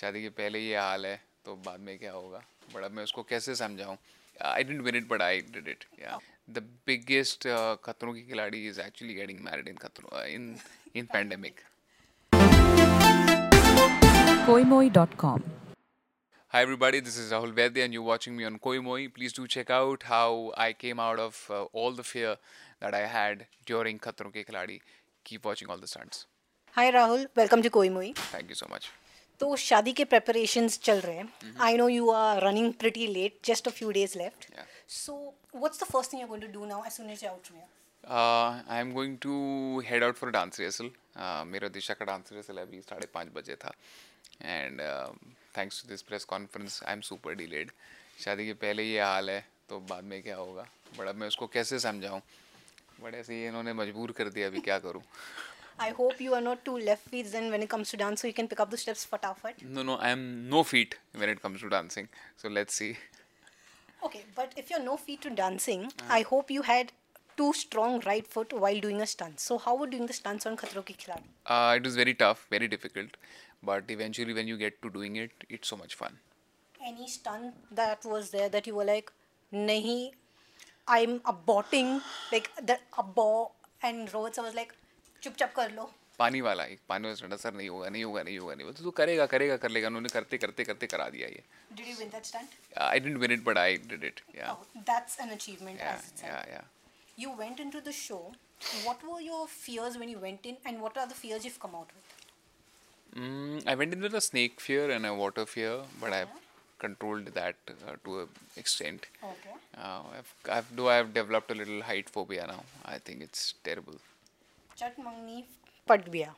शादी के पहले ये हाल है तो बाद में क्या होगा अब मैं उसको कैसे समझाऊं I didn't win it but I did it या the biggest Khatron Ki Khiladi is actually getting married in Khatron in in pandemic koimoi.com. Hi everybody, this is Rahul Vaidya and you're watching me on Koi Moi. Please do check out how I came out of uh, all the fear that I had during Khatron Ke Khiladi. Keep watching all the stunts. Hi Rahul welcome to Koimoi Thank you so much. तो शादी के preparations चल रहे हैं। I know you are running pretty late just a few days left so what's the first thing you going to do now as soon as out here I'm going to head out for a dance. Uh, मेरा दिशा का dance rehearsal अभी साढ़े पाँच बजे था। And thanks to this press conference I am super delayed शादी के पहले ये हाल है तो बाद में क्या होगा? बड़ा मैं उसको कैसे समझाऊँ? बट ऐसे ही इन्होंने मजबूर कर दिया अभी क्या करूँ? I hope you are not too left feet then when it comes to dance, so you can pick up the steps fatafat. No, no, I am no feet when it comes to dancing. So let's see. Okay, but if you're no feet to dancing, uh. I hope you had too strong right foot while doing a stunt. So how were doing the stunts on Khatron Ki Khiladi? Uh, it was very tough, very difficult, but eventually when you get to doing it, it's so much fun. Any stunt that was there that you were like, nahi, I'm aborting, like the abort and roads. I was like, chup chup kar lo. पानी वाला एक पानी वाला stunt sir नहीं होगा नहीं होगा नहीं होगा नहीं होगा तो तू करेगा करेगा कर लेगा उन्होंने करते करते करते करा दिया ये Did you win that stunt? I didn't win it but I did it या Oh, that's an achievement. या as itself. या या You went into the show. What were your fears when you went in, and what are the fears you've come out with? Mm, I went in with a snake fear and a water fear, but I've controlled that uh, to an extent. Okay. Uh, I've, I've, though I've developed a little height phobia now. I think it's terrible. Chat Mangni Padbiya.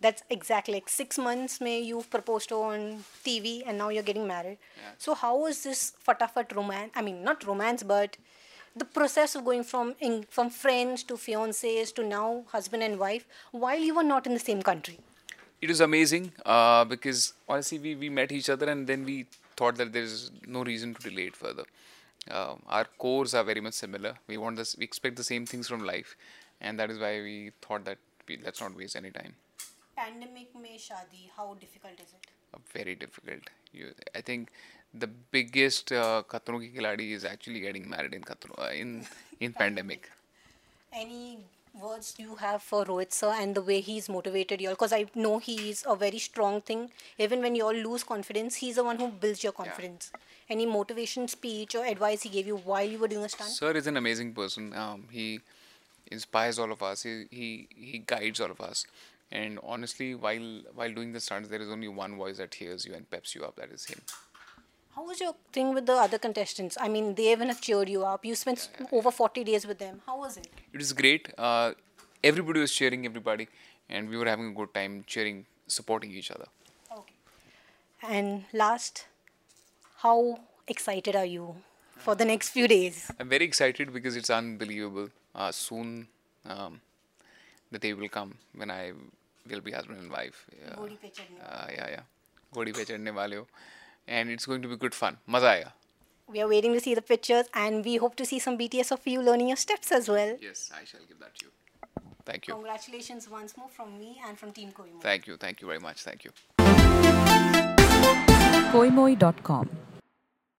That's exactly like six months may you've proposed on TV and now you're getting married. Yeah. So how is this fatafat romance? I mean, not romance, but the process of going from in, from friends to fiancés to now husband and wife while you were not in the same country. It was amazing uh, because honestly, we, we met each other and then we thought that there's no reason to delay it further. Um our cores are very much similar. We want this, we expect the same things from life, and that is why we thought that we, let's not waste any time. Pandemic mein shadi, how difficult is it? Uh, very difficult. You, I think the biggest uh, Khatron ki Khiladi is actually getting married in Khatron, uh, in in pandemic. Any words you have for Rohit sir and the way he's motivated you all? Because I know he's a very strong thing. Even when you all lose confidence, he's the one who builds your confidence. Any motivation speech or advice he gave you while you were doing a stunt? Sir is an amazing person. Um, he inspires all of us. He, he he guides all of us. And honestly, while while doing the stunts, there is only one voice that hears you and peps you up. That is him. How was your thing with the other contestants? I mean, they even have cheered you up. You spent over 40 days with them. How was it? It was great. Uh, everybody was cheering everybody, and we were having a good time cheering, supporting each other. Okay. And last, how excited are you for the next few days. I'm very excited because it's unbelievable. Uh, soon, um, the day will come when I will be husband and wife. Yeah, uh, yeah, yeah. Wale ho. And it's going to be good fun. Mazaya. We are waiting to see the pictures and we hope to see some BTS of you learning your steps as well. Yes, I shall give that to you. Thank you. Congratulations once more from me and from Team Koimoi. Thank you. Thank you very much. Thank you. Koimoi.com